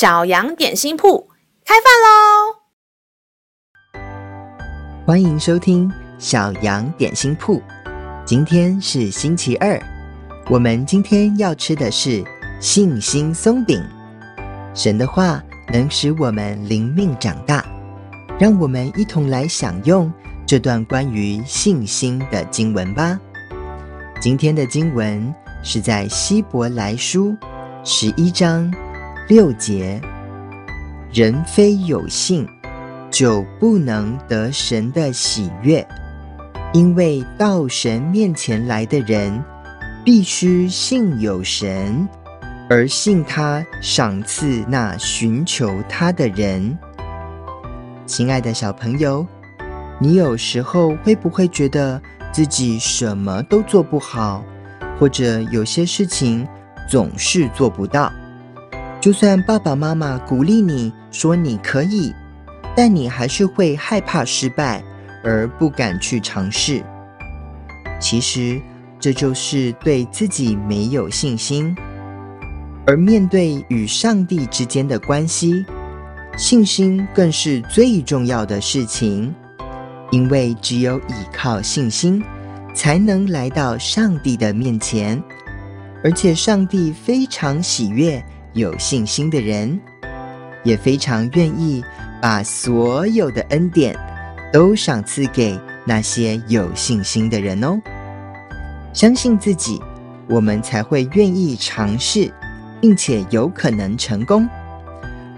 小羊点心铺开饭喽！欢迎收听小羊点心铺。今天是星期二，我们今天要吃的是信心松饼。神的话能使我们灵命长大，让我们一同来享用这段关于信心的经文吧。今天的经文是在希伯来书十一章。六节，人非有信，就不能得神的喜悦，因为到神面前来的人，必须信有神，而信他赏赐那寻求他的人。亲爱的小朋友，你有时候会不会觉得自己什么都做不好，或者有些事情总是做不到？就算爸爸妈妈鼓励你说你可以，但你还是会害怕失败而不敢去尝试。其实这就是对自己没有信心。而面对与上帝之间的关系，信心更是最重要的事情，因为只有依靠信心，才能来到上帝的面前，而且上帝非常喜悦。有信心的人，也非常愿意把所有的恩典都赏赐给那些有信心的人哦。相信自己，我们才会愿意尝试，并且有可能成功；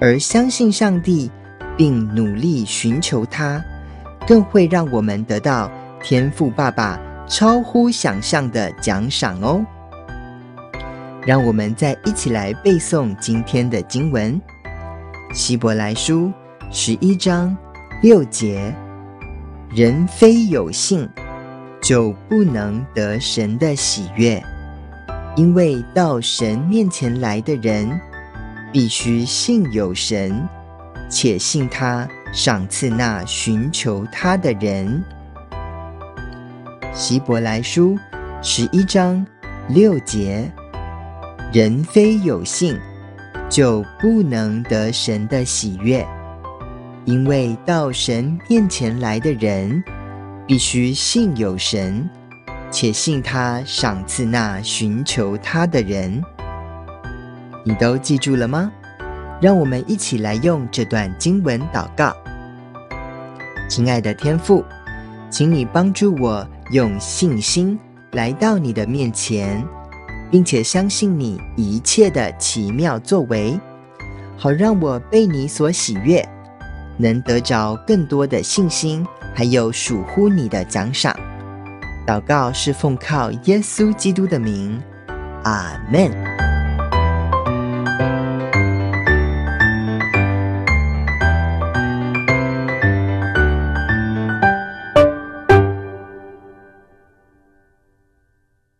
而相信上帝，并努力寻求他，更会让我们得到天赋爸爸超乎想象的奖赏哦。让我们再一起来背诵今天的经文，《希伯来书》十一章六节：人非有信，就不能得神的喜悦，因为到神面前来的人，必须信有神，且信他赏赐那寻求他的人。《希伯来书》十一章六节。人非有信，就不能得神的喜悦，因为到神面前来的人，必须信有神，且信他赏赐那寻求他的人。你都记住了吗？让我们一起来用这段经文祷告。亲爱的天父，请你帮助我用信心来到你的面前。并且相信你一切的奇妙作为，好让我被你所喜悦，能得着更多的信心，还有属乎你的奖赏。祷告是奉靠耶稣基督的名，阿门。